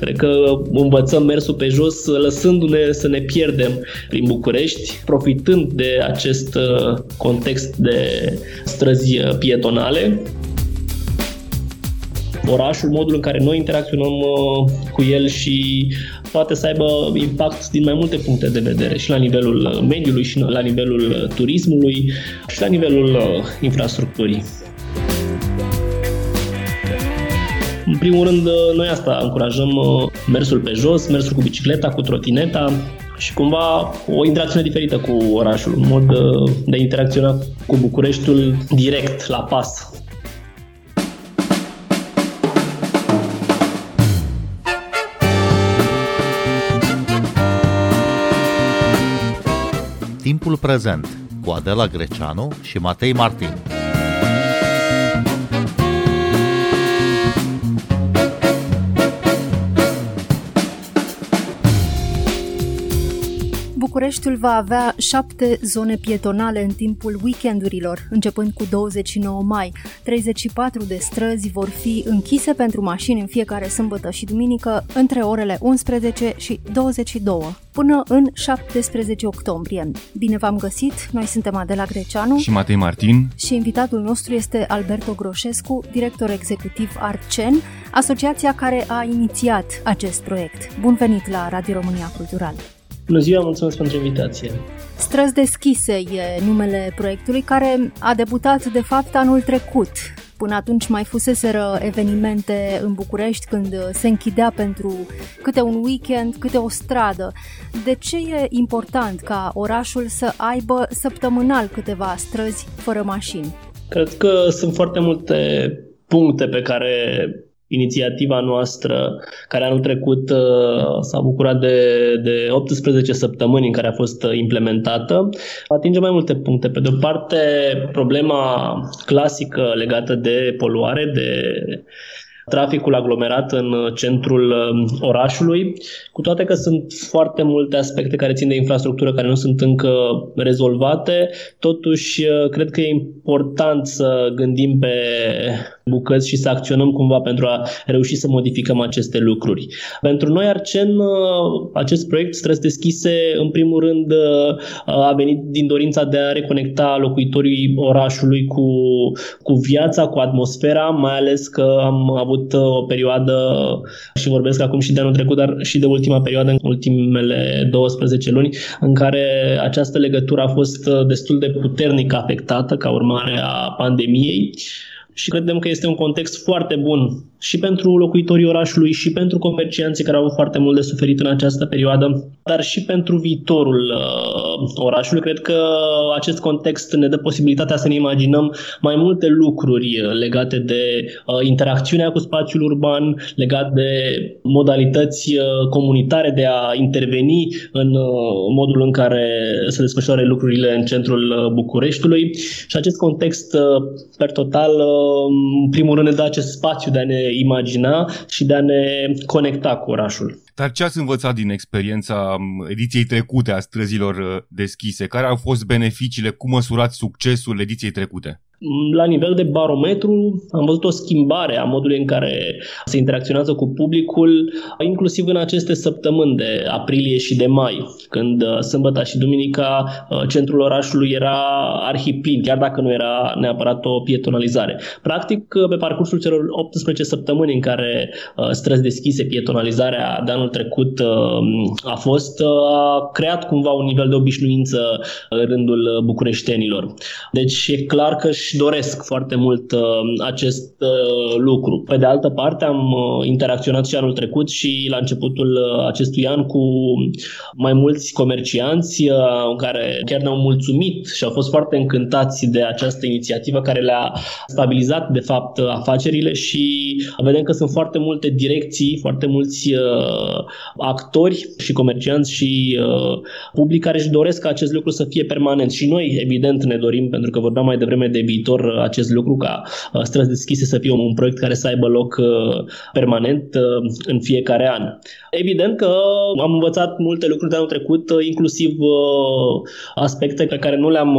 Cred că învățăm mersul pe jos lăsându-ne să ne pierdem prin București, profitând de acest uh, context de străzi uh, pietonale orașul, modul în care noi interacționăm uh, cu el și poate să aibă impact din mai multe puncte de vedere, și la nivelul mediului, și la nivelul turismului, și la nivelul infrastructurii. În primul rând, noi asta încurajăm mersul pe jos, mersul cu bicicleta, cu trotineta, și cumva o interacțiune diferită cu orașul, un mod de a interacționa cu Bucureștiul direct, la pas. Timpul prezent cu Adela Greceanu și Matei Martin. Bucureștiul va avea șapte zone pietonale în timpul weekendurilor, începând cu 29 mai. 34 de străzi vor fi închise pentru mașini în fiecare sâmbătă și duminică între orele 11 și 22 până în 17 octombrie. Bine v-am găsit, noi suntem Adela Greceanu și Matei Martin și invitatul nostru este Alberto Groșescu, director executiv Arcen, asociația care a inițiat acest proiect. Bun venit la Radio România Cultural! Bună ziua, mulțumesc pentru invitație. Străzi deschise e numele proiectului care a debutat de fapt anul trecut. Până atunci mai fuseseră evenimente în București când se închidea pentru câte un weekend, câte o stradă. De ce e important ca orașul să aibă săptămânal câteva străzi fără mașini? Cred că sunt foarte multe puncte pe care inițiativa noastră, care anul trecut uh, s-a bucurat de, de 18 săptămâni în care a fost uh, implementată, atinge mai multe puncte. Pe de o parte, problema clasică legată de poluare, de traficul aglomerat în centrul um, orașului, cu toate că sunt foarte multe aspecte care țin de infrastructură care nu sunt încă rezolvate, totuși uh, cred că e important să gândim pe bucăți și să acționăm cumva pentru a reuși să modificăm aceste lucruri. Pentru noi, Arcen, uh, acest proiect Străzi Deschise, în primul rând, uh, a venit din dorința de a reconecta locuitorii orașului cu, cu viața, cu atmosfera, mai ales că am avut uh, o perioadă, și vorbesc acum și de anul trecut, dar și de ultima perioadă, în ultimele 12 luni, în care această legătură a fost destul de puternic afectată ca urmare a pandemiei și credem că este un context foarte bun și pentru locuitorii orașului și pentru comercianții care au avut foarte mult de suferit în această perioadă, dar și pentru viitorul uh, orașului. Cred că acest context ne dă posibilitatea să ne imaginăm mai multe lucruri legate de uh, interacțiunea cu spațiul urban, legat de modalități uh, comunitare de a interveni în uh, modul în care se desfășoară lucrurile în centrul uh, Bucureștiului și acest context uh, per total uh, în primul rând ne dă acest spațiu de a ne imagina și de a ne conecta cu orașul. Dar ce ați învățat din experiența ediției trecute a străzilor uh, deschise? Care au fost beneficiile? Cum măsurați succesul ediției trecute? La nivel de barometru am văzut o schimbare a modului în care se interacționează cu publicul, inclusiv în aceste săptămâni de aprilie și de mai, când uh, sâmbătă și duminica uh, centrul orașului era arhiplin, chiar dacă nu era neapărat o pietonalizare. Practic, uh, pe parcursul celor 18 săptămâni în care străzi deschise pietonalizarea de anul trecut a fost, a creat cumva un nivel de obișnuință în rândul bucureștenilor. Deci e clar că și își doresc foarte mult uh, acest uh, lucru. Pe de altă parte, am uh, interacționat și anul trecut și la începutul uh, acestui an cu mai mulți comercianți uh, care chiar ne-au mulțumit și au fost foarte încântați de această inițiativă care le-a stabilizat, de fapt, afacerile și vedem că sunt foarte multe direcții, foarte mulți uh, actori și comercianți și uh, public care își doresc ca acest lucru să fie permanent. Și noi, evident, ne dorim, pentru că vorbeam mai devreme de viitor, viitor acest lucru, ca străzi deschise să fie un proiect care să aibă loc permanent în fiecare an. Evident că am învățat multe lucruri de anul trecut, inclusiv aspecte pe care nu le-am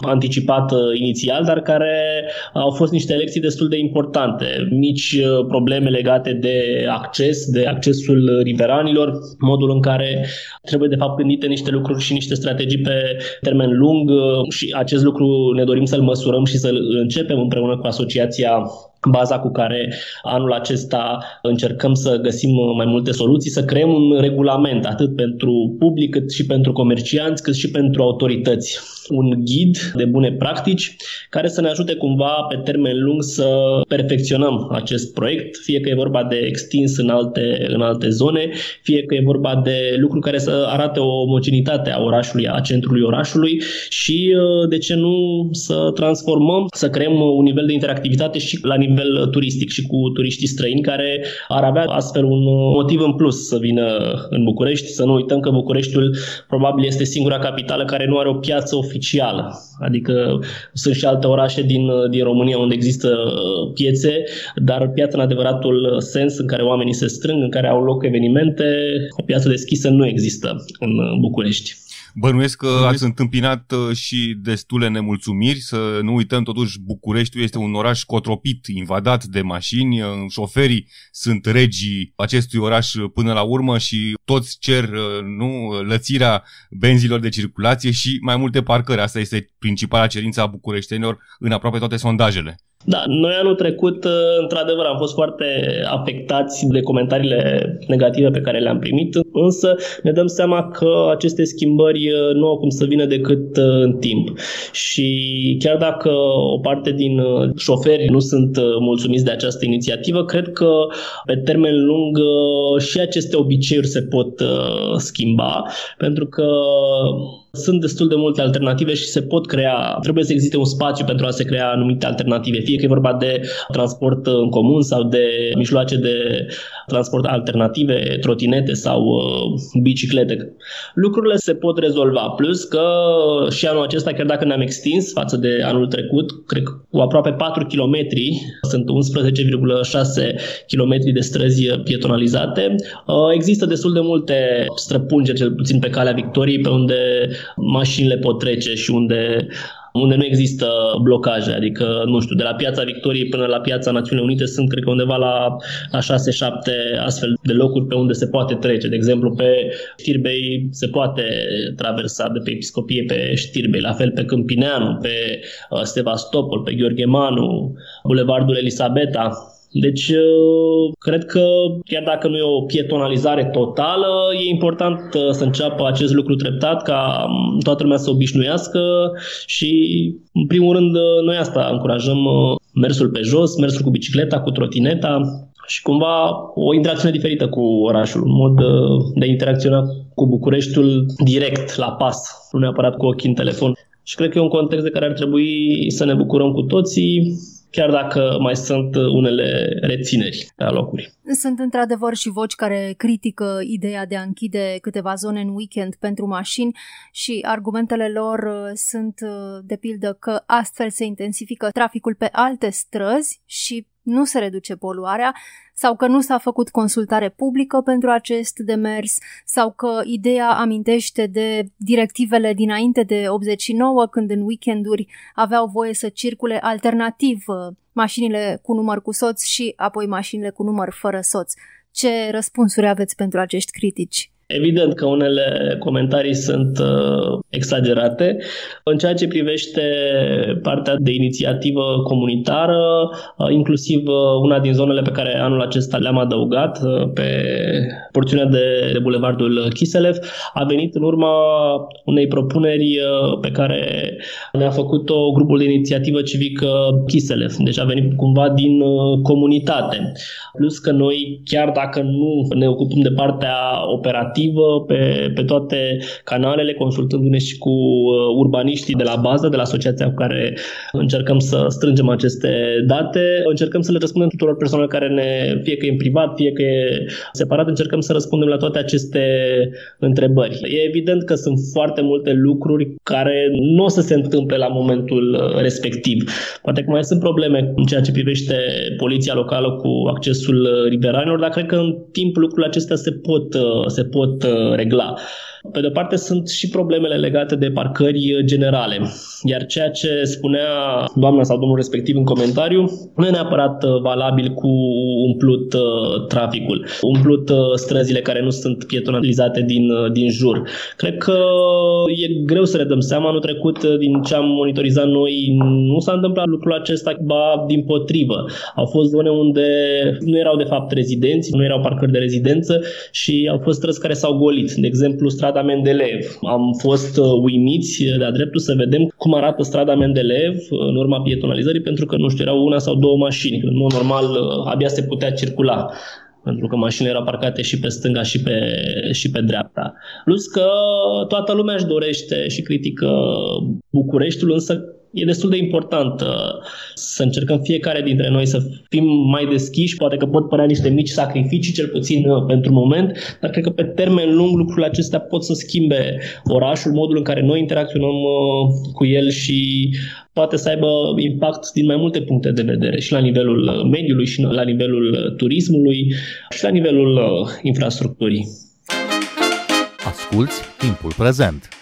anticipat inițial, dar care au fost niște lecții destul de importante. Mici probleme legate de acces, de accesul riveranilor, modul în care trebuie de fapt gândite niște lucruri și niște strategii pe termen lung și acest lucru ne dorim să-l măsurăm și să-l începem împreună cu asociația baza cu care anul acesta încercăm să găsim mai multe soluții, să creăm un regulament atât pentru public cât și pentru comercianți, cât și pentru autorități. Un ghid de bune practici care să ne ajute cumva pe termen lung să perfecționăm acest proiect, fie că e vorba de extins în alte, în alte zone, fie că e vorba de lucruri care să arate o omogenitate a orașului, a centrului orașului și, de ce nu, să transformăm, să creăm un nivel de interactivitate și la nivel nivel turistic și cu turiștii străini care ar avea astfel un motiv în plus să vină în București. Să nu uităm că Bucureștiul probabil este singura capitală care nu are o piață oficială. Adică sunt și alte orașe din, din România unde există piețe, dar piața în adevăratul sens în care oamenii se strâng, în care au loc evenimente, o piață deschisă nu există în București. Bănuiesc că ați întâmpinat uh, și destule nemulțumiri, să nu uităm totuși Bucureștiul este un oraș cotropit, invadat de mașini, uh, șoferii sunt regii acestui oraș până la urmă și toți cer uh, nu, lățirea benzilor de circulație și mai multe parcări. Asta este principala cerință a bucureștenilor în aproape toate sondajele. Da, noi anul trecut, uh, într-adevăr, am fost foarte afectați de comentariile negative pe care le-am primit, însă ne dăm seama că aceste schimbări uh, nu au cum să vină decât uh, în timp. Și chiar dacă o parte din șoferi nu sunt mulțumiți de această inițiativă, cred că pe termen lung și aceste obiceiuri se pot schimba, pentru că sunt destul de multe alternative și se pot crea, trebuie să existe un spațiu pentru a se crea anumite alternative, fie că e vorba de transport în comun sau de mijloace de transport alternative, trotinete sau uh, biciclete. Lucrurile se pot rezolva, plus că și anul acesta, chiar dacă ne-am extins față de anul trecut, cred că cu aproape 4 km, sunt 11,6 km de străzi pietonalizate, uh, există destul de multe străpungeri, cel puțin pe calea Victoriei, pe unde mașinile pot trece și unde unde nu există blocaje, adică, nu știu, de la Piața Victoriei până la Piața Națiunilor Unite sunt, cred că, undeva la, la 6-7 astfel de locuri pe unde se poate trece. De exemplu, pe Știrbei se poate traversa de pe Episcopie pe Știrbei, la fel pe Câmpineanu, pe uh, Stevastopol, pe Gheorghe Manu, Bulevardul Elisabeta, deci, uh, cred că chiar dacă nu e o pietonalizare totală, e important uh, să înceapă acest lucru treptat ca um, toată lumea să obișnuiască și, în primul rând, uh, noi asta încurajăm mersul pe jos, mersul cu bicicleta, cu trotineta și cumva o interacțiune diferită cu orașul, un mod de interacționa cu Bucureștiul direct, la pas, nu neapărat cu ochii în telefon. Și cred că e un context de care ar trebui să ne bucurăm cu toții, chiar dacă mai sunt unele rețineri la locuri. Sunt într-adevăr și voci care critică ideea de a închide câteva zone în weekend pentru mașini și argumentele lor uh, sunt uh, de pildă că astfel se intensifică traficul pe alte străzi și nu se reduce poluarea sau că nu s-a făcut consultare publică pentru acest demers sau că ideea amintește de directivele dinainte de 89 când în weekenduri aveau voie să circule alternativ uh, mașinile cu număr cu soț și apoi mașinile cu număr fără soț. Ce răspunsuri aveți pentru acești critici? Evident că unele comentarii sunt uh, exagerate. În ceea ce privește partea de inițiativă comunitară, uh, inclusiv uh, una din zonele pe care anul acesta le-am adăugat uh, pe porțiunea de, de bulevardul Kiselev, a venit în urma unei propuneri uh, pe care ne-a făcut-o grupul de inițiativă civică Kiselev. Deci a venit cumva din uh, comunitate. Plus că noi, chiar dacă nu ne ocupăm de partea operativă, operativă pe, pe toate canalele, consultându-ne și cu uh, urbaniștii de la bază, de la asociația cu care încercăm să strângem aceste date. Încercăm să le răspundem tuturor persoanelor care ne, fie că e în privat, fie că e separat, încercăm să răspundem la toate aceste întrebări. E evident că sunt foarte multe lucruri care nu o să se întâmple la momentul uh, respectiv. Poate că mai sunt probleme în ceea ce privește poliția locală cu accesul uh, riveranilor, dar cred că în timp lucrurile acestea se pot, uh, se pot regla. Pe de parte sunt și problemele legate de parcări generale, iar ceea ce spunea doamna sau domnul respectiv în comentariu nu e neapărat uh, valabil cu umplut uh, traficul, umplut uh, străzile care nu sunt pietonalizate din, din jur. Cred că e greu să le dăm seama. Anul trecut, din ce am monitorizat noi, nu s-a întâmplat lucrul acesta, ba din potrivă. Au fost zone unde nu erau de fapt rezidenți, nu erau parcări de rezidență și au fost străzi care s-au golit. De exemplu, strada strada Mendeleev. Am fost uh, uimiți de-a dreptul să vedem cum arată strada Mendeleev în urma pietonalizării, pentru că, nu știu, erau una sau două mașini. În mod normal, uh, abia se putea circula pentru că mașinile erau parcate și pe stânga și pe, și pe dreapta. Plus că toată lumea își dorește și critică Bucureștiul, însă e destul de important uh, să încercăm fiecare dintre noi să fim mai deschiși. Poate că pot părea niște mici sacrificii, cel puțin uh, pentru moment, dar cred că pe termen lung lucrurile acestea pot să schimbe orașul, modul în care noi interacționăm uh, cu el și poate să aibă impact din mai multe puncte de vedere, și la nivelul mediului, și la nivelul turismului, și la nivelul infrastructurii. Asculți timpul prezent!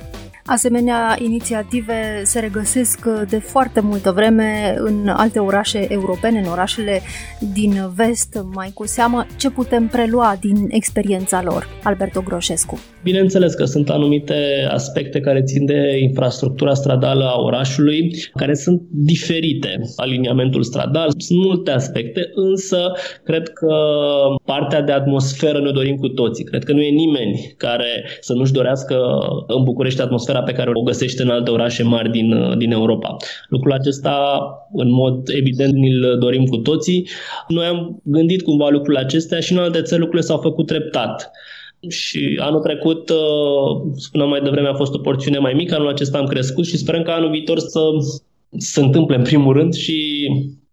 Asemenea inițiative se regăsesc de foarte multă vreme în alte orașe europene, în orașele din vest, mai cu seamă. Ce putem prelua din experiența lor? Alberto Groșescu. Bineînțeles că sunt anumite aspecte care țin de infrastructura stradală a orașului, care sunt diferite. Aliniamentul stradal, sunt multe aspecte, însă cred că partea de atmosferă ne dorim cu toții. Cred că nu e nimeni care să nu-și dorească în București atmosfera pe care o găsește în alte orașe mari din, din Europa. Lucrul acesta, în mod evident, ni-l dorim cu toții. Noi am gândit cumva lucrurile acestea și în alte țări lucrurile s-au făcut treptat. Și anul trecut, uh, spuneam mai devreme, a fost o porțiune mai mică, anul acesta am crescut și sperăm că anul viitor să se întâmple în primul rând și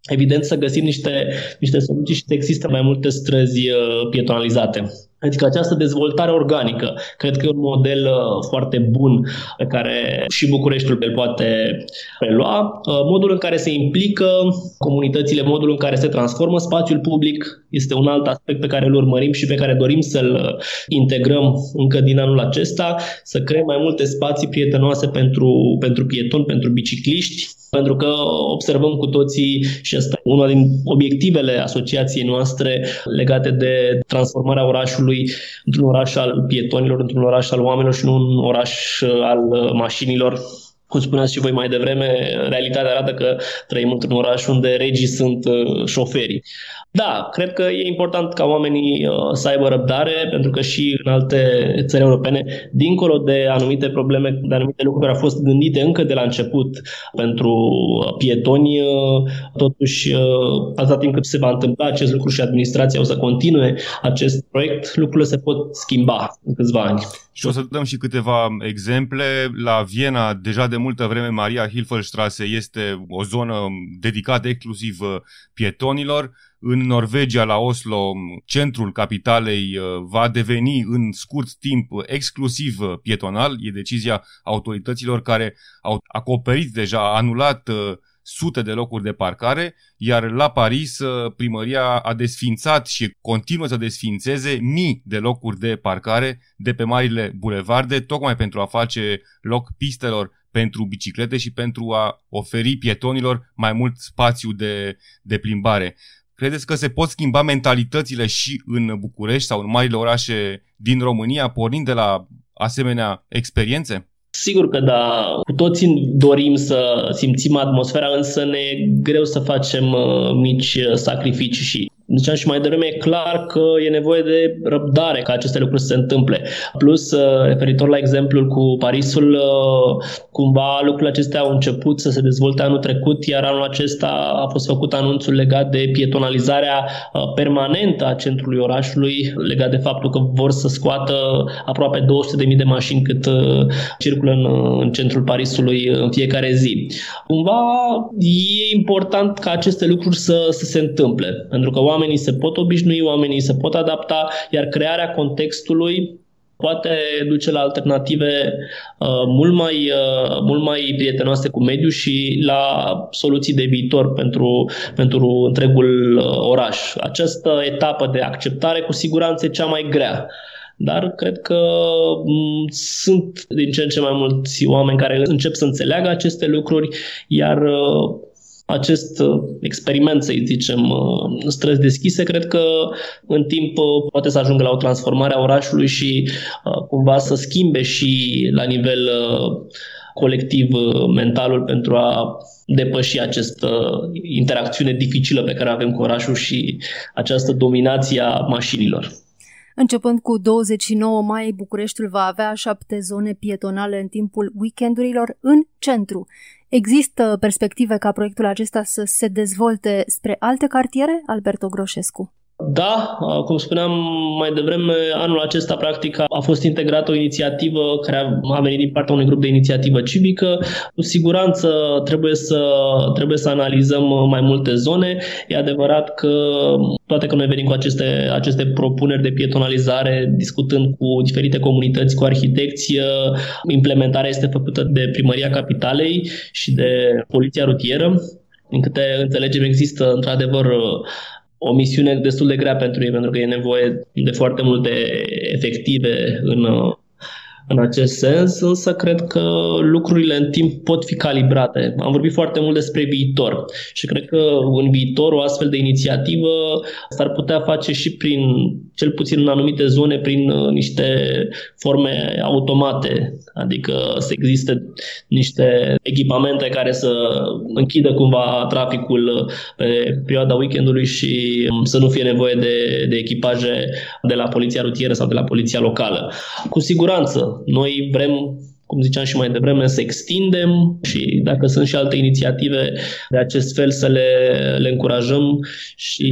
evident să găsim niște, niște soluții și să existe mai multe străzi uh, pietonalizate. Adică această dezvoltare organică, cred că e un model uh, foarte bun pe care și Bucureștiul îl poate prelua. Uh, modul în care se implică comunitățile, modul în care se transformă spațiul public este un alt aspect pe care îl urmărim și pe care dorim să-l integrăm încă din anul acesta, să creăm mai multe spații prietenoase pentru, pentru pietoni, pentru bicicliști, pentru că observăm cu toții și asta e una din obiectivele asociației noastre legate de transformarea orașului într-un oraș al pietonilor, într-un oraș al oamenilor și nu un oraș al mașinilor cum spuneați și voi mai devreme, realitatea arată că trăim într-un oraș unde regii sunt uh, șoferii. Da, cred că e important ca oamenii uh, să aibă răbdare, pentru că și în alte țări europene, dincolo de anumite probleme, de anumite lucruri care au fost gândite încă de la început pentru uh, pietoni, totuși, atâta timp cât se va întâmpla acest lucru și administrația o să continue acest proiect, lucrurile se pot schimba în câțiva ani. Și o să dăm și câteva exemple. La Viena, deja de multă vreme, Maria Hilfelstrasse este o zonă dedicată exclusiv uh, pietonilor. În Norvegia, la Oslo, centrul capitalei uh, va deveni în scurt timp exclusiv uh, pietonal. E decizia autorităților care au acoperit deja, anulat sute de locuri de parcare, iar la Paris uh, primăria a desfințat și continuă să desfințeze mii de locuri de parcare de pe marile bulevarde, tocmai pentru a face loc pistelor pentru biciclete și pentru a oferi pietonilor mai mult spațiu de, de plimbare. Credeți că se pot schimba mentalitățile și în București sau în marile orașe din România, pornind de la asemenea experiențe? Sigur că da, cu toții dorim să simțim atmosfera, însă ne e greu să facem uh, mici uh, sacrificii și ziceam și mai devreme, e clar că e nevoie de răbdare ca aceste lucruri să se întâmple. Plus, uh, referitor la exemplul cu Parisul, uh, cumva lucrurile acestea au început să se dezvolte anul trecut, iar anul acesta a fost făcut anunțul legat de pietonalizarea uh, permanentă a centrului orașului, legat de faptul că vor să scoată aproape 200.000 de mașini cât circulă în, în centrul Parisului în fiecare zi. Cumva e important ca aceste lucruri să, să se întâmple, pentru că oamenii se pot obișnui, oamenii se pot adapta, iar crearea contextului poate duce la alternative uh, mult, mai, uh, mult mai prietenoase cu mediul și la soluții de viitor pentru, pentru întregul uh, oraș. Această etapă de acceptare cu siguranță e cea mai grea. Dar cred că m- mm, sunt din ce în ce mai mulți oameni care încep să înțeleagă aceste lucruri, iar uh, acest uh, experiment, să zicem, uh, străzi deschise, cred că în timp uh, poate să ajungă la o transformare a orașului și cumva să schimbe și la nivel colectiv mentalul pentru a depăși această interacțiune dificilă pe care avem cu orașul și această dominație a mașinilor. Începând cu 29 mai, Bucureștiul va avea șapte zone pietonale în timpul weekendurilor în centru. Există perspective ca proiectul acesta să se dezvolte spre alte cartiere, Alberto Groșescu? Da, cum spuneam mai devreme, anul acesta practic a fost integrată o inițiativă care a venit din partea unui grup de inițiativă civică. Cu siguranță trebuie să, trebuie să analizăm mai multe zone. E adevărat că toate că noi venim cu aceste, aceste propuneri de pietonalizare, discutând cu diferite comunități, cu arhitecți, implementarea este făcută de Primăria Capitalei și de Poliția Rutieră. Din câte înțelegem, există într-adevăr o misiune destul de grea pentru ei, pentru că e nevoie de foarte multe efective în, în acest sens, însă cred că lucrurile în timp pot fi calibrate. Am vorbit foarte mult despre viitor și cred că în viitor o astfel de inițiativă s-ar putea face și prin, cel puțin în anumite zone, prin uh, niște forme automate, adică să existe niște echipamente care să închidă cumva traficul pe perioada weekendului și um, să nu fie nevoie de, de echipaje de la poliția rutieră sau de la poliția locală. Cu siguranță, noi vrem cum ziceam și mai devreme, să extindem și dacă sunt și alte inițiative de acest fel să le, le încurajăm și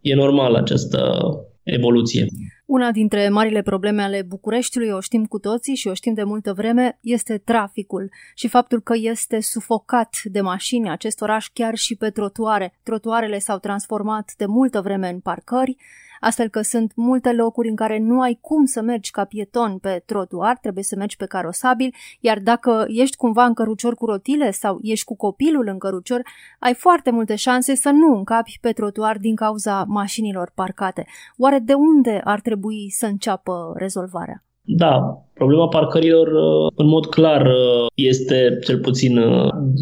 e normal această evoluție. Una dintre marile probleme ale Bucureștiului, o știm cu toții și o știm de multă vreme, este traficul și faptul că este sufocat de mașini acest oraș chiar și pe trotuare. Trotuarele s-au transformat de multă vreme în parcări, astfel că sunt multe locuri în care nu ai cum să mergi ca pieton pe trotuar, trebuie să mergi pe carosabil, iar dacă ești cumva în cărucior cu rotile sau ești cu copilul în cărucior, ai foarte multe șanse să nu încapi pe trotuar din cauza mașinilor parcate. Oare de unde ar trebui să înceapă rezolvarea? Da, problema parcărilor în mod clar este cel puțin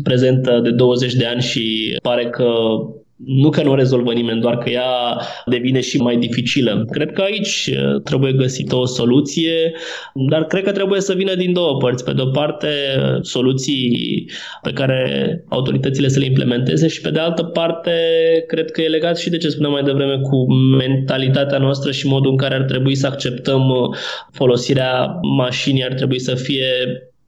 prezentă de 20 de ani și pare că nu că nu o rezolvă nimeni, doar că ea devine și mai dificilă. Cred că aici uh, trebuie găsită o soluție, dar cred că trebuie să vină din două părți. Pe de o parte, soluții pe care autoritățile să le implementeze și pe de altă parte, cred că e legat și de ce spuneam mai devreme cu mentalitatea noastră și modul în care ar trebui să acceptăm uh, folosirea mașinii, ar trebui să fie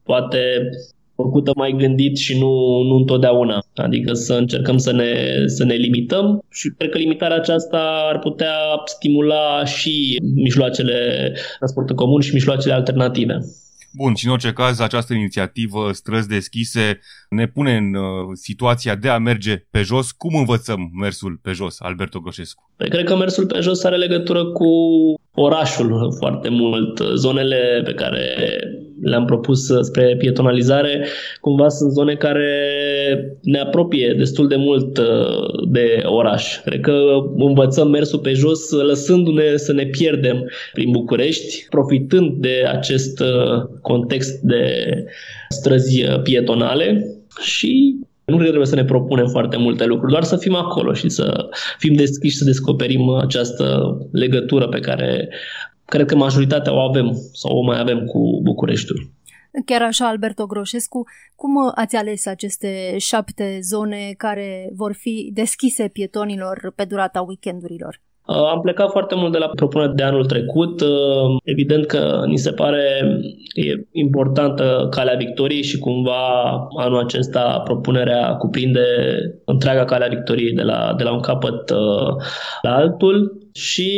poate făcută mai gândit și nu, nu întotdeauna. Adică să încercăm să ne, să ne limităm și cred că limitarea aceasta ar putea stimula și mijloacele transport comun și mijloacele alternative. Bun, și în orice caz, această inițiativă Străzi Deschise ne pune în uh, situația de a merge pe jos. Cum învățăm mersul pe jos, Alberto Groșescu? Păi, cred că mersul pe jos are legătură cu orașul foarte mult. Zonele pe care le-am propus spre pietonalizare, cumva sunt zone care ne apropie destul de mult uh, de oraș. Cred că învățăm mersul pe jos lăsându-ne să ne pierdem prin București, profitând de acest uh, context de străzi uh, pietonale și nu cred că trebuie să ne propunem foarte multe lucruri, doar să fim acolo și să fim deschiși să descoperim această legătură pe care cred că majoritatea o avem sau o mai avem cu Bucureștiul. Chiar așa, Alberto Groșescu, cum ați ales aceste șapte zone care vor fi deschise pietonilor pe durata weekendurilor? Uh, am plecat foarte mult de la propunerea de anul trecut. Uh, evident că ni se pare e importantă calea victoriei și cumva anul acesta propunerea cuprinde întreaga calea victoriei de la, de la un capăt uh, la altul și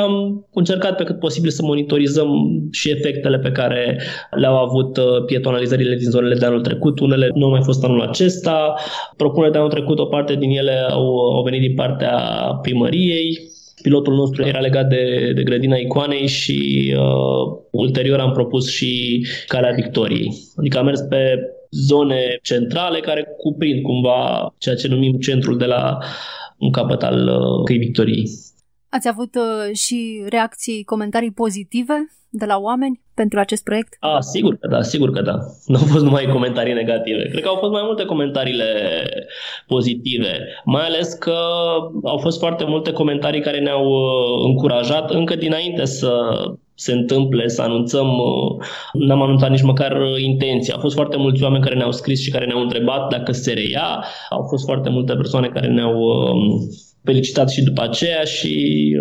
am încercat pe cât posibil să monitorizăm și efectele pe care le-au avut pietonalizările din zonele de anul trecut. Unele nu au mai fost anul acesta. Propunerea de anul trecut, o parte din ele au, au venit din partea primăriei, Pilotul nostru era legat de, de grădina icoanei și uh, ulterior am propus și calea victoriei. Adică am mers pe zone centrale care cuprind cumva ceea ce numim centrul de la un capăt al uh, Căi Victoriei. Ați avut uh, și reacții, comentarii pozitive de la oameni pentru acest proiect? A, sigur că da, sigur că da. Nu au fost numai comentarii negative. Cred că au fost mai multe comentaриile pozitive, mai ales că au fost foarte multe comentarii care ne-au uh, încurajat încă dinainte să se întâmple, să anunțăm, uh, n-am anunțat nici măcar intenția. Au fost foarte mulți oameni care ne-au scris și care ne-au întrebat dacă se reia. Au fost foarte multe persoane care ne-au uh, felicitat și după aceea și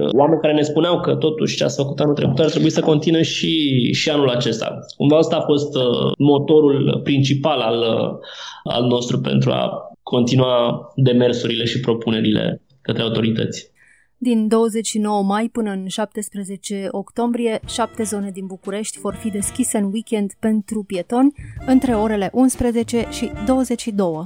uh, oameni care ne spuneau că totuși ce ați făcut anul trecut ar trebui să continue și, și anul acesta. Cumva asta a fost uh, motorul principal al, uh, al nostru pentru a continua demersurile și propunerile către autorități. Din 29 mai până în 17 octombrie, șapte zone din București vor fi deschise în weekend pentru pietoni între orele 11 și 22.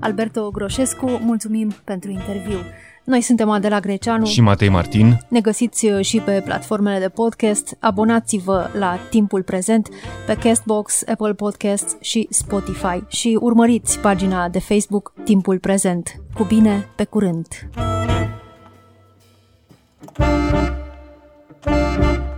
Alberto Groșescu, mulțumim pentru interviu. Noi suntem Adela Greceanu și Matei Martin. Ne găsiți uh, și pe platformele de podcast. Abonați-vă la Timpul Prezent pe Castbox, Apple Podcasts și Spotify și urmăriți pagina de Facebook Timpul Prezent. Cu bine, pe curând! Thank you.